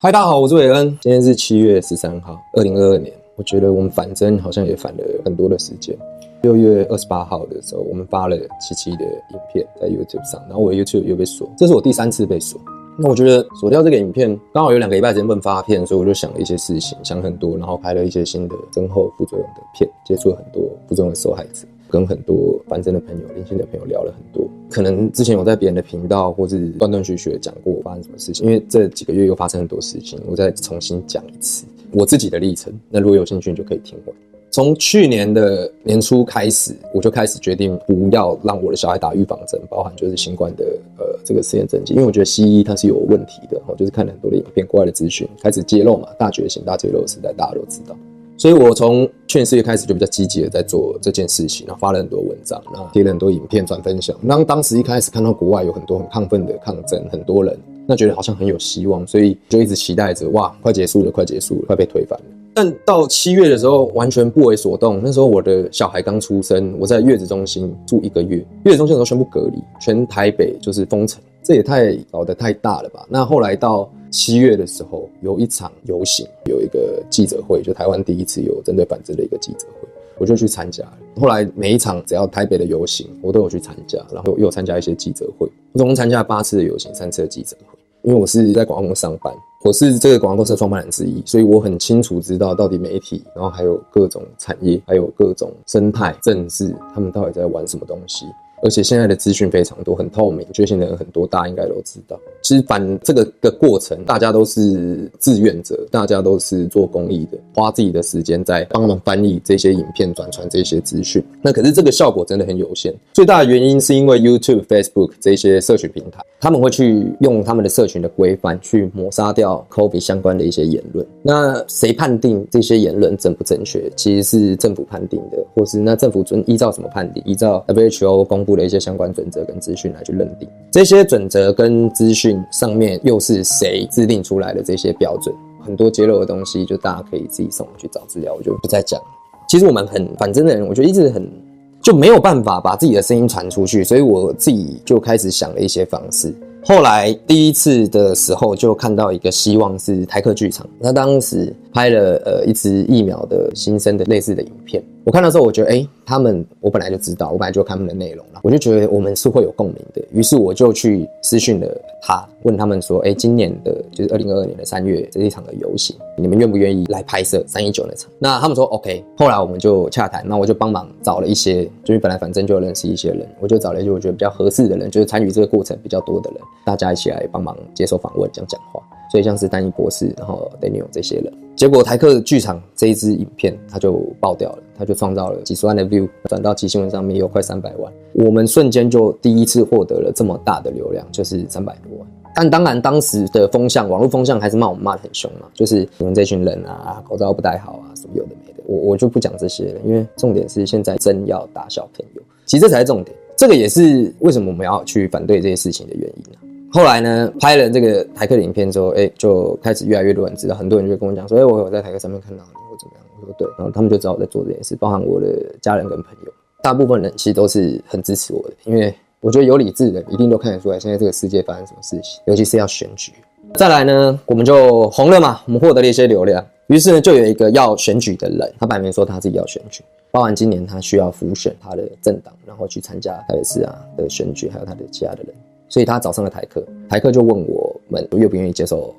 嗨，大家好，我是韦恩。今天是七月十三号，二零二二年。我觉得我们反真好像也反了很多的时间。六月二十八号的时候，我们发了七七的影片在 YouTube 上，然后我的 YouTube 又被锁，这是我第三次被锁。那我觉得锁掉这个影片，刚好有两个礼拜时间不能发片，所以我就想了一些事情，想很多，然后拍了一些新的增厚副作用的片，接触了很多副作用的受害者。跟很多反真的朋友、年轻的朋友聊了很多，可能之前有在别人的频道或是断断续续的讲过发生什么事情，因为这几个月又发生很多事情，我再重新讲一次我自己的历程。那如果有兴趣，你就可以听完。从去年的年初开始，我就开始决定不要让我的小孩打预防针，包含就是新冠的呃这个实验针剂，因为我觉得西医它是有问题的，我就是看了很多的影片，国外的资讯开始揭露嘛，大觉醒、大揭露的时代，大家都知道。所以，我从去年四月开始就比较积极的在做这件事情，然后发了很多文章，然后贴了很多影片转分享。当当时一开始看到国外有很多很亢奋的抗争，很多人，那觉得好像很有希望，所以就一直期待着，哇，快结束了，快结束了，快被推翻了。但到七月的时候，完全不为所动。那时候我的小孩刚出生，我在月子中心住一个月，月子中心的时候宣布隔离，全台北就是封城，这也太搞得太大了吧？那后来到。七月的时候有一场游行，有一个记者会，就台湾第一次有针对反制的一个记者会，我就去参加了。后来每一场只要台北的游行，我都有去参加，然后又有参加一些记者会。我总共参加八次的游行，三次的记者会。因为我是在广告公司上班，我是这个广告公司的创办人之一，所以我很清楚知道到底媒体，然后还有各种产业，还有各种生态、政治，他们到底在玩什么东西。而且现在的资讯非常多，很透明，觉醒的人很多，大家应该都知道。其实反这个的过程，大家都是志愿者，大家都是做公益的，花自己的时间在帮忙翻译这些影片、转传这些资讯。那可是这个效果真的很有限。最大的原因是因为 YouTube、Facebook 这些社群平台，他们会去用他们的社群的规范去抹杀掉 COVID 相关的一些言论。那谁判定这些言论正不正确？其实是政府判定的，或是那政府遵依照什么判定？依照 WHO 公布的一些相关准则跟资讯来去认定，这些准则跟资讯上面又是谁制定出来的这些标准？很多揭露的东西，就大家可以自己上网去找资料，我就不再讲。其实我们很反真的人，我觉得一直很就没有办法把自己的声音传出去，所以我自己就开始想了一些方式。后来第一次的时候，就看到一个希望是台客剧场，他当时拍了呃一支疫苗的新生的类似的影片。我看到之后，我觉得，哎、他们，我本来就知道，我本来就看他们的内容了，我就觉得我们是会有共鸣的。于是我就去私讯了他，问他们说，哎、今年的，就是二零二二年的三月这一场的游行，你们愿不愿意来拍摄三一九那场？那他们说 OK。后来我们就洽谈，那我就帮忙找了一些，就是本来反正就认识一些人，我就找了一些我觉得比较合适的人，就是参与这个过程比较多的人，大家一起来帮忙接受访问，这样讲话。所以像是丹尼博士，然后 Daniel 这些人，结果台客剧场这一支影片，它就爆掉了，他就创造了几十万的 view，转到奇新闻上面有快三百万，我们瞬间就第一次获得了这么大的流量，就是三百多万。但当然当时的风向，网络风向还是骂我们骂得很凶嘛，就是你们这群人啊，口罩不戴好啊，什么有的没的，我我就不讲这些了，因为重点是现在真要打小朋友，其实这才是重点，这个也是为什么我们要去反对这些事情的原因啊。后来呢，拍了这个台客的影片之后，哎、就开始越来越多人知道，很多人就跟我讲说，哎、欸，我有在台客上面看到你，我说对，然后他们就知道我在做这件事，包含我的家人跟朋友，大部分人其实都是很支持我的，因为我觉得有理智的人一定都看得出来，现在这个世界发生什么事情，尤其是要选举。再来呢，我们就红了嘛，我们获得了一些流量，于是呢，就有一个要选举的人，他摆明说他自己要选举，包含今年他需要辅选他的政党，然后去参加台北市啊的选举，还有他的其他的人。所以他找上了台客，台客就问我们愿不愿意接受。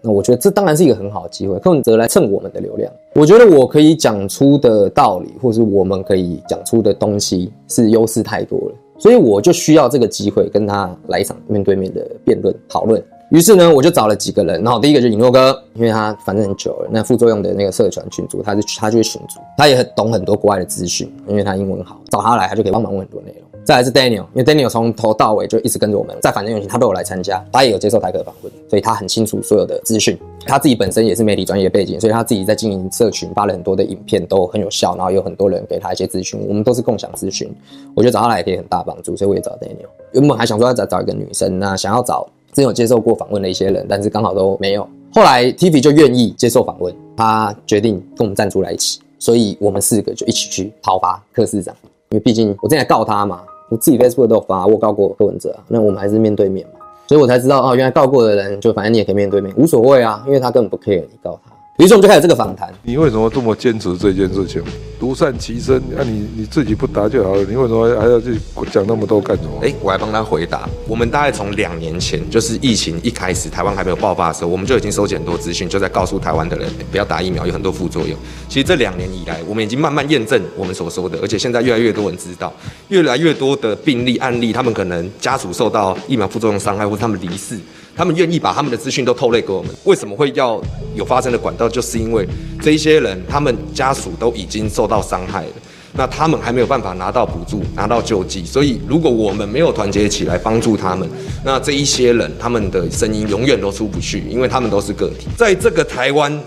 那我觉得这当然是一个很好的机会，柯文哲来蹭我们的流量。我觉得我可以讲出的道理，或是我们可以讲出的东西是优势太多了，所以我就需要这个机会跟他来一场面对面的辩论讨论。于是呢，我就找了几个人，然后第一个就是尹诺哥，因为他反正很久了，那副作用的那个社团群组，他是他就是群组，他也很懂很多国外的资讯，因为他英文好，找他来他就可以帮忙问很多内容。再来是 Daniel，因为 Daniel 从头到尾就一直跟着我们，在反真游行他都有来参加，他也有接受台客的访问，所以他很清楚所有的资讯。他自己本身也是媒体专业背景，所以他自己在经营社群发了很多的影片都很有效，然后有很多人给他一些资讯，我们都是共享资讯。我觉得找他来也可以很大帮助，所以我也找 Daniel。原本还想说要找找一个女生，那想要找之前有接受过访问的一些人，但是刚好都没有。后来 Tiffy 就愿意接受访问，他决定跟我们站出来一起，所以我们四个就一起去讨伐柯市长，因为毕竟我正在告他嘛。我自己 Facebook 都有发，我告过柯文哲啊，那我们还是面对面嘛。所以我才知道哦，原来告过的人就反正你也可以面对面，无所谓啊，因为他根本不 care 你告他。于是我们就开始这个访谈。你为什么这么坚持这件事情？独善其身，那、啊、你你自己不答就好了。你为什么还要去讲那么多干什么？哎，我来帮他回答。我们大概从两年前，就是疫情一开始，台湾还没有爆发的时候，我们就已经收集很多资讯，就在告诉台湾的人不要打疫苗，有很多副作用。其实这两年以来，我们已经慢慢验证我们所说的，而且现在越来越多人知道，越来越多的病例案例，他们可能家属受到疫苗副作用伤害，或者他们离世。他们愿意把他们的资讯都透露给我们，为什么会要有发生的管道？就是因为这一些人，他们家属都已经受到伤害了，那他们还没有办法拿到补助、拿到救济，所以如果我们没有团结起来帮助他们，那这一些人他们的声音永远都出不去，因为他们都是个体，在这个台湾。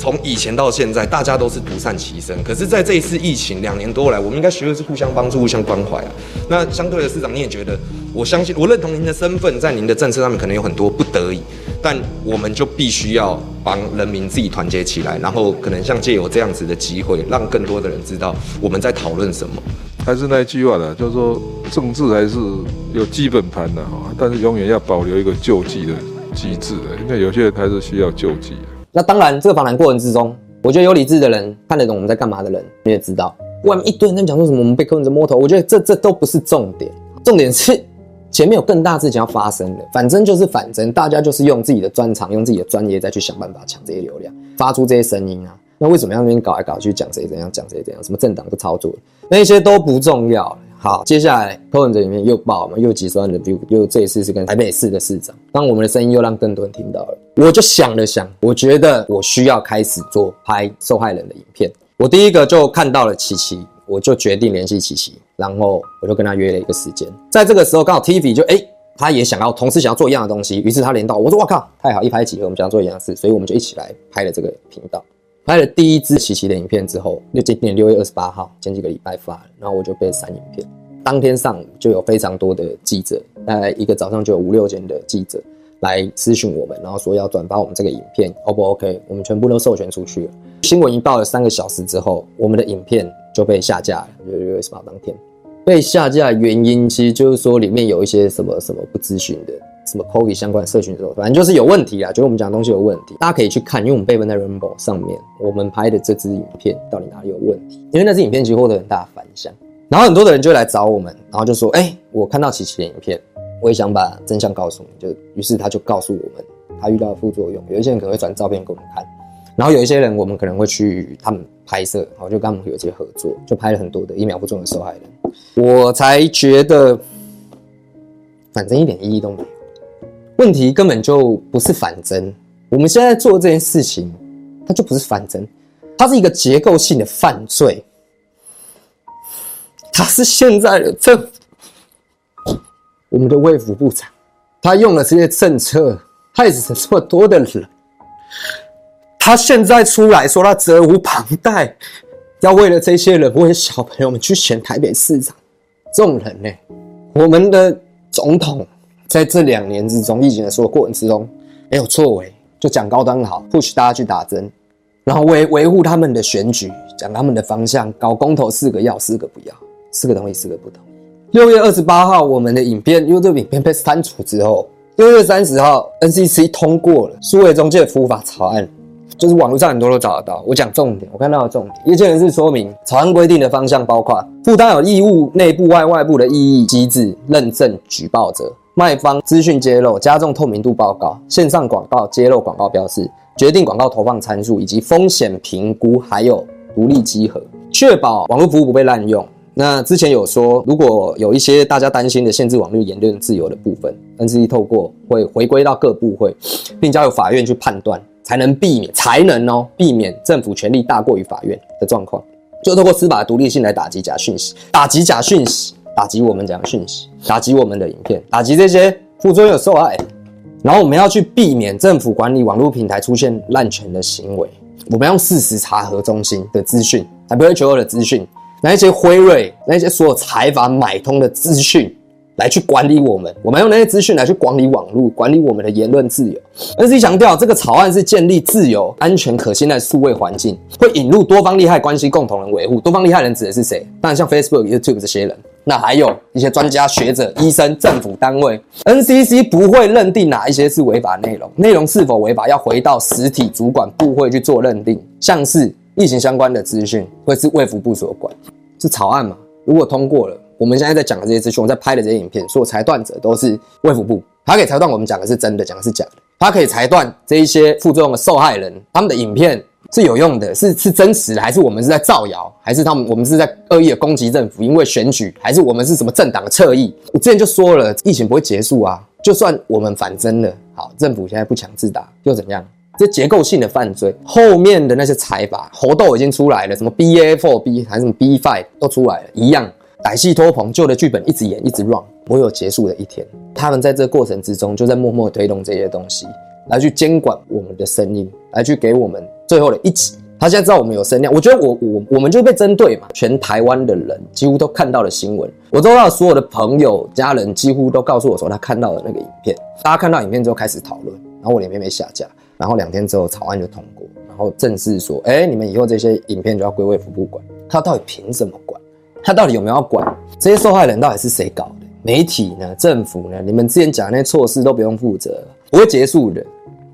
从以前到现在，大家都是独善其身。可是，在这一次疫情两年多来，我们应该学的是互相帮助、互相关怀啊。那相对的，市长你也觉得，我相信，我认同您的身份，在您的政策上面可能有很多不得已，但我们就必须要帮人民自己团结起来，然后可能像借由这样子的机会，让更多的人知道我们在讨论什么。还是那句话呢，就是说政治还是有基本盘的哈，但是永远要保留一个救济的机制的，因为有些人还是需要救济的。那当然，这个访谈过程之中，我觉得有理智的人看得懂我们在干嘛的人，你也知道，外面一堆人在讲说什么我们被柯文哲摸头，我觉得这这都不是重点，重点是前面有更大事情要发生的。反正就是反正，大家就是用自己的专长，用自己的专业再去想办法抢这些流量，发出这些声音啊。那为什么要那边搞来搞去讲谁怎样讲谁怎样？什么政党不操作，那些都不重要。好，接下来柯文哲里面又爆嘛，又几十万的又这一次是跟台北市的市长，当我们的声音又让更多人听到了。我就想了想，我觉得我需要开始做拍受害人的影片。我第一个就看到了琪琪，我就决定联系琪琪，然后我就跟他约了一个时间。在这个时候，刚好 TV 就哎、他也想要同时想要做一样的东西，于是他连到，我说哇靠，太好，一拍即合，我们想要做一样事，所以我们就一起来拍了这个频道。拍了第一支奇奇的影片之后，就今年六月二十八号，前几个礼拜发，然后我就被删影片。当天上午就有非常多的记者，大概一个早上就有五六间的记者来咨询我们，然后说要转发我们这个影片，O 不 OK？我们全部都授权出去了。新闻一报了三个小时之后，我们的影片就被下架了。六月二十八当天被下架原因，其实就是说里面有一些什么什么不咨询的。什么 COVID 相关的社群的时候，反正就是有问题啊，觉得我们讲的东西有问题，大家可以去看，因为我们备份在 Rainbow 上面，我们拍的这支影片到底哪里有问题？因为那支影片其实获得很大的反响，然后很多的人就来找我们，然后就说：“哎、我看到琪琪的影片，我也想把真相告诉你。”就于是他就告诉我们他遇到的副作用，有一些人可能会转照片给我们看，然后有一些人我们可能会去他们拍摄，然后就跟他们有一些合作，就拍了很多的疫苗不中的受害人，我才觉得反正一点意义都没有。问题根本就不是反侦，我们现在做这件事情，它就不是反侦，它是一个结构性的犯罪，它是现在的政府，我们的卫福部长，他用了这些政策害死这么多的人，他现在出来说他责无旁贷，要为了这些人，为小朋友们去选台北市长，这种人呢，我们的总统。在这两年之中，疫情的所有过程之中，没有作为，就讲高端好不许大家去打针，然后维维护他们的选举，讲他们的方向，搞公投四个要，四个不要，四个同意，四个不同意。六月二十八号，我们的影片，因为这个影片被删除之后，六月三十号，NCC 通过了数位中介服务法草案，就是网络上很多都找得到。我讲重点，我看到的重点，业界人士说明，草案规定的方向包括负担有义务，内部外外部的异议机制，认证举报者。卖方资讯揭露、加重透明度报告、线上广告揭露广告标示、决定广告投放参数以及风险评估，还有独立稽核，确保网络服务不被滥用。那之前有说，如果有一些大家担心的限制网络言论自由的部分，NCC 透过会回归到各部会，并交由法院去判断，才能避免，才能哦避免政府权力大过于法院的状况，就透过司法独立性来打击假讯息，打击假讯息。打击我们讲的讯息，打击我们的影片，打击这些副作用受害。然后我们要去避免政府管理网络平台出现滥权的行为。我们要用事实查核中心的资讯，WHO 的资讯，那些辉瑞，那些所有财阀买通的资讯来去管理我们。我们用那些资讯来去管理网络，管理我们的言论自由。NCC 强调，这个草案是建立自由、安全、可信赖的数位环境，会引入多方利害关系共同人维护。多方利害人指的是谁？当然像 Facebook、YouTube 这些人。那还有一些专家学者、医生、政府单位，NCC 不会认定哪一些是违法内容，内容是否违法要回到实体主管部会去做认定。像是疫情相关的资讯，会是卫福部所管，是草案嘛？如果通过了，我们现在在讲的这些资讯，我在拍的这些影片，所有裁断者都是卫福部，他可以裁断我们讲的是真的，讲的是假的，他可以裁断这一些副作用的受害人，他们的影片。是有用的，是是真实的，还是我们是在造谣，还是他们我们是在恶意的攻击政府？因为选举，还是我们是什么政党的侧翼？我之前就说了，疫情不会结束啊，就算我们反侦了，好，政府现在不强制打又怎样？这结构性的犯罪，后面的那些财阀，猴痘已经出来了，什么 BA4B 还是什么 B5 都出来了，一样，歹戏拖棚，旧的剧本一直演一直 run，不会有结束的一天。他们在这过程之中，就在默默推动这些东西。来去监管我们的声音，来去给我们最后的一击。他现在知道我们有声量，我觉得我我我们就被针对嘛。全台湾的人几乎都看到了新闻，我周到所有的朋友家人几乎都告诉我说他看到了那个影片。大家看到影片之后开始讨论，然后我影片没下架，然后两天之后草案就通过，然后正式说，哎，你们以后这些影片就要归卫福部管。他到底凭什么管？他到底有没有要管？这些受害人到底是谁搞的？媒体呢？政府呢？你们之前讲那些措施都不用负责，不会结束的。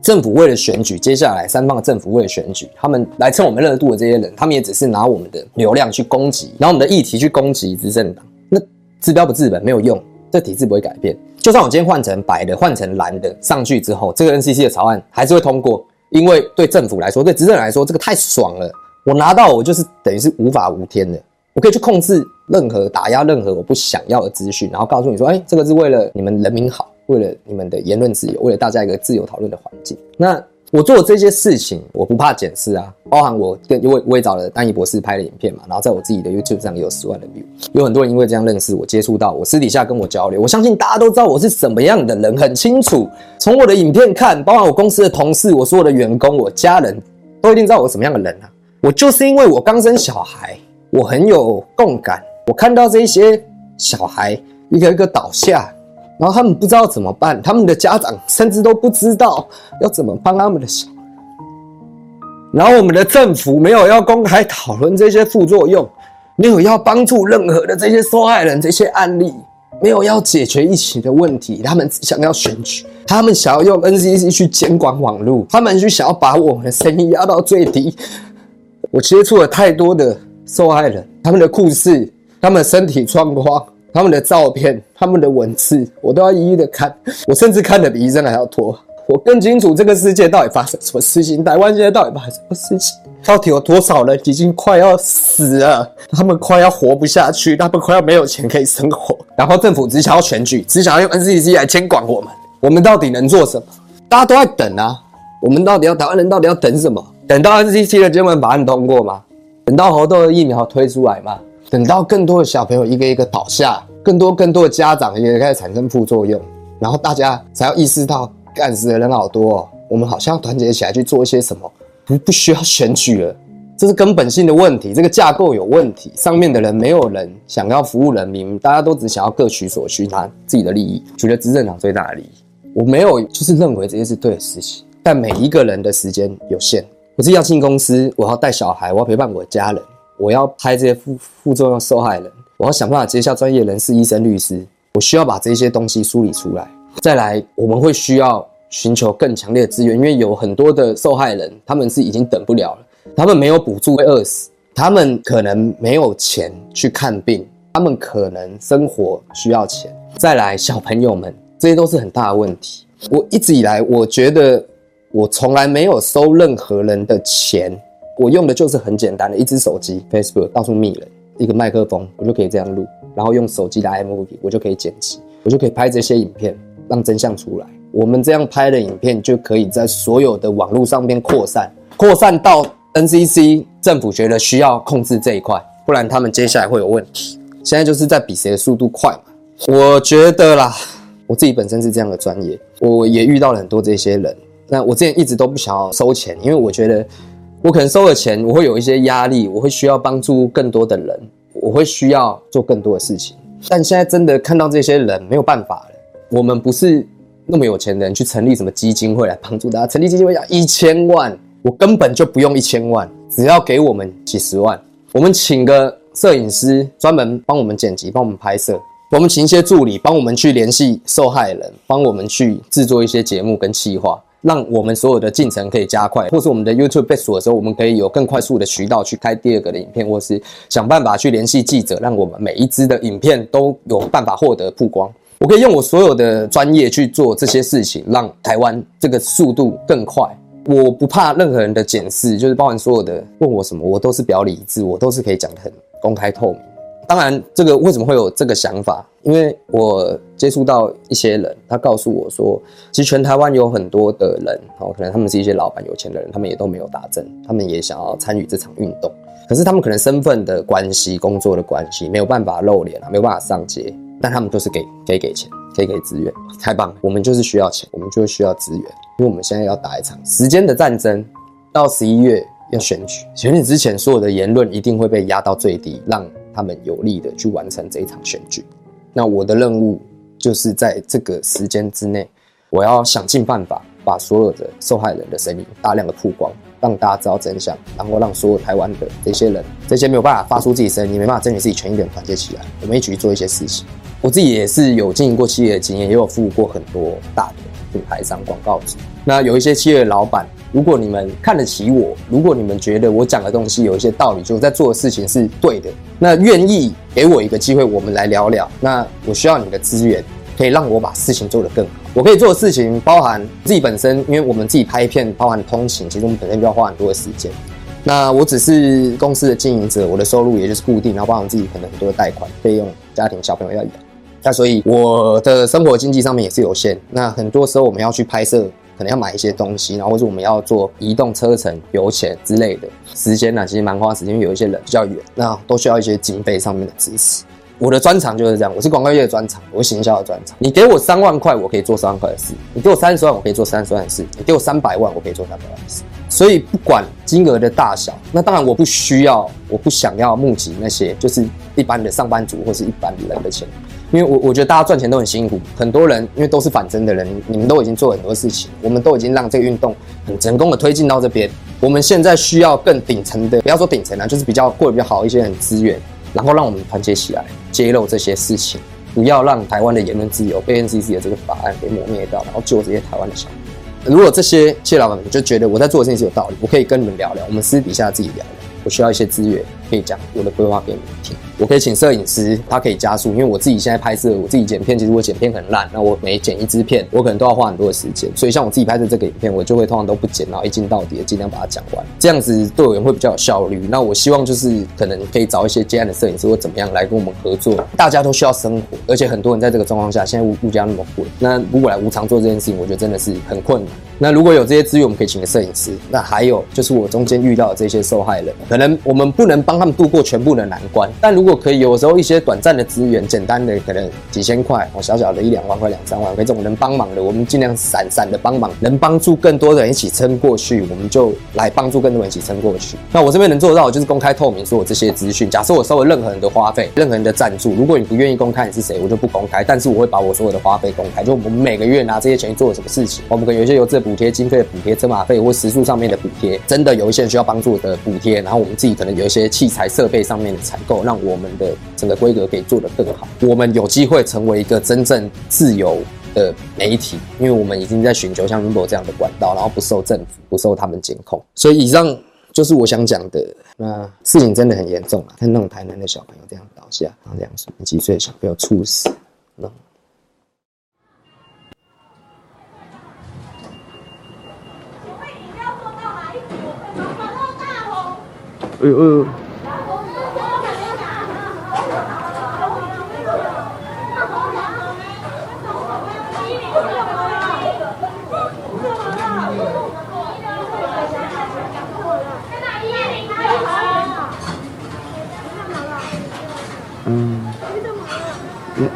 政府为了选举，接下来三方的政府为了选举，他们来蹭我们热度的这些人，他们也只是拿我们的流量去攻击，拿我们的议题去攻击执政党。那治标不治本，没有用，这体制不会改变。就算我今天换成白的，换成蓝的上去之后，这个 NCC 的草案还是会通过，因为对政府来说，对执政来说，这个太爽了。我拿到，我就是等于是无法无天的，我可以去控制任何打压任何我不想要的资讯，然后告诉你说，哎，这个是为了你们人民好。为了你们的言论自由，为了大家一个自由讨论的环境，那我做这些事情，我不怕检视啊。包含我跟因为我也找了丹尼博士拍的影片嘛，然后在我自己的 YouTube 上也有十万的 view，有很多人因为这样认识我，接触到我，私底下跟我交流。我相信大家都知道我是什么样的人，很清楚。从我的影片看，包含我公司的同事、我所有的员工、我家人都一定知道我什么样的人啊。我就是因为我刚生小孩，我很有共感，我看到这些小孩一个一个倒下。然后他们不知道怎么办，他们的家长甚至都不知道要怎么帮他们的小孩。然后我们的政府没有要公开讨论这些副作用，没有要帮助任何的这些受害人这些案例，没有要解决疫情的问题。他们想要选举，他们想要用 NCC 去监管网络，他们去想要把我们的声音压到最低。我接触了太多的受害人，他们的故事，他们身体状况。他们的照片、他们的文字，我都要一一的看。我甚至看得比医生还要多。我更清楚这个世界到底发生什么事情，台湾现在到底发生什么事情，到底有多少人已经快要死了，他们快要活不下去，他们快要没有钱可以生活。然后政府只想要选举，只想要用 NCC 来监管我们。我们到底能做什么？大家都在等啊。我们到底要台湾人到底要等什么？等到 NCC 的监管法案通过吗？等到猴痘的疫苗推出来吗？等到更多的小朋友一个一个倒下，更多更多的家长也开始产生副作用，然后大家才要意识到，干死的人好多哦，我们好像要团结起来去做一些什么，不不需要选举了，这是根本性的问题，这个架构有问题，上面的人没有人想要服务人民，大家都只想要各取所需，拿自己的利益，取得执政党最大的利益。我没有就是认为这些是对的事情，但每一个人的时间有限，我自己要进公司，我要带小孩，我要陪伴我的家人。我要拍这些副副作用受害人，我要想办法接下专业人士、医生、律师。我需要把这些东西梳理出来。再来，我们会需要寻求更强烈的资源，因为有很多的受害人，他们是已经等不了了，他们没有补助会饿死，他们可能没有钱去看病，他们可能生活需要钱。再来，小朋友们，这些都是很大的问题。我一直以来，我觉得我从来没有收任何人的钱。我用的就是很简单的一支手机，Facebook 到处密人，一个麦克风，我就可以这样录，然后用手机的 iMovie，我就可以剪辑，我就可以拍这些影片，让真相出来。我们这样拍的影片就可以在所有的网络上面扩散，扩散到 NCC 政府觉得需要控制这一块，不然他们接下来会有问题。现在就是在比谁的速度快嘛。我觉得啦，我自己本身是这样的专业，我也遇到了很多这些人。那我之前一直都不想要收钱，因为我觉得。我可能收了钱，我会有一些压力，我会需要帮助更多的人，我会需要做更多的事情。但现在真的看到这些人没有办法了，我们不是那么有钱的人去成立什么基金会来帮助大家。成立基金会要一千万，我根本就不用一千万，只要给我们几十万，我们请个摄影师专门帮我们剪辑、帮我们拍摄，我们请一些助理帮我们去联系受害人，帮我们去制作一些节目跟企划。让我们所有的进程可以加快，或是我们的 YouTube 被锁的时候，我们可以有更快速的渠道去开第二个的影片，或是想办法去联系记者，让我们每一支的影片都有办法获得曝光。我可以用我所有的专业去做这些事情，让台湾这个速度更快。我不怕任何人的检视，就是包含所有的问我什么，我都是表里一致，我都是可以讲得很公开透明。当然，这个为什么会有这个想法？因为我接触到一些人，他告诉我说，其实全台湾有很多的人，哦，可能他们是一些老板、有钱的人，他们也都没有打针，他们也想要参与这场运动，可是他们可能身份的关系、工作的关系，没有办法露脸啊，没有办法上街，但他们就是给给给钱，可以给资源，太棒了！我们就是需要钱，我们就是需要资源，因为我们现在要打一场时间的战争，到十一月要选举，选举之前所有的言论一定会被压到最低，让。他们有力的去完成这一场选举，那我的任务就是在这个时间之内，我要想尽办法把所有的受害人的声音大量的曝光，让大家知道真相，然后让所有台湾的这些人，这些没有办法发出自己声音、没办法争取自己权益的人团结起来，我们一起去做一些事情。我自己也是有经营过企业的经验，也有服务过很多大的品牌商、广告主。那有一些企业的老板。如果你们看得起我，如果你们觉得我讲的东西有一些道理，就我在做的事情是对的，那愿意给我一个机会，我们来聊聊。那我需要你的资源，可以让我把事情做得更好。我可以做的事情包含自己本身，因为我们自己拍片，包含通勤，其实我们本身就要花很多的时间。那我只是公司的经营者，我的收入也就是固定，然后包含自己可能很多的贷款费用，家庭小朋友要养，那所以我的生活经济上面也是有限。那很多时候我们要去拍摄。可能要买一些东西，然后或者我们要做移动车程、油钱之类的，时间呢、啊，其实蛮花时间。因为有一些人比较远，那都需要一些经费上面的支持。我的专长就是这样，我是广告业的专长，我是行销的专长。你给我三万块，我可以做三万块的事；你给我三十万，我可以做三十万的事；你给我三百万，我可以做三百万的事。所以不管金额的大小，那当然我不需要，我不想要募集那些就是一般的上班族或是一般人的钱。因为我我觉得大家赚钱都很辛苦，很多人因为都是反针的人，你们都已经做很多事情，我们都已经让这个运动很成功的推进到这边。我们现在需要更顶层的，不要说顶层啊，就是比较过得比较好一些人资源，然后让我们团结起来，揭露这些事情，不要让台湾的言论自由被 NCC 的这个法案给抹灭掉，然后救这些台湾的小孩。如果这些企业老板们就觉得我在做的事情是有道理，我可以跟你们聊聊，我们私底下自己聊聊，我需要一些资源可以讲我的规划给你们听。我可以请摄影师，他可以加速，因为我自己现在拍摄，我自己剪片，其实我剪片很烂，那我每剪一支片，我可能都要花很多的时间，所以像我自己拍摄这个影片，我就会通常都不剪，然后一镜到底，尽量把它讲完，这样子对我也会比较有效率。那我希望就是可能可以找一些接案的摄影师或怎么样来跟我们合作，大家都需要生活，而且很多人在这个状况下，现在物物价那么贵，那如果来无偿做这件事情，我觉得真的是很困难。那如果有这些资源，我们可以请个摄影师。那还有就是我中间遇到的这些受害人，可能我们不能帮帮他们度过全部的难关，但如果可以，有时候一些短暂的资源，简单的可能几千块，哦，小小的一两万块、两三万，这种能帮忙的，我们尽量散散的帮忙，能帮助更多的人一起撑过去，我们就来帮助更多人一起撑过去。那我这边能做到的就是公开透明，说我这些资讯。假设我收了任何人的花费，任何人的赞助，如果你不愿意公开你是谁，我就不公开。但是我会把我所有的花费公开，就我们每个月拿这些钱去做了什么事情，我们可能有一些有这补贴经费的补贴、车马费或食宿上面的补贴，真的有一些需要帮助的补贴，然后我们自己可能有一些器材设备上面的采购，让我们的整个。规格可以做得更好，我们有机会成为一个真正自由的媒体，因为我们已经在寻求像 Rumble 这样的管道，然后不受政府、不受他们监控。所以以上就是我想讲的。那事情真的很严重啊！看那种台南的小朋友这样倒下，然后这样说，几岁的小朋友猝死，那。哎呦哎呦！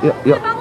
要要。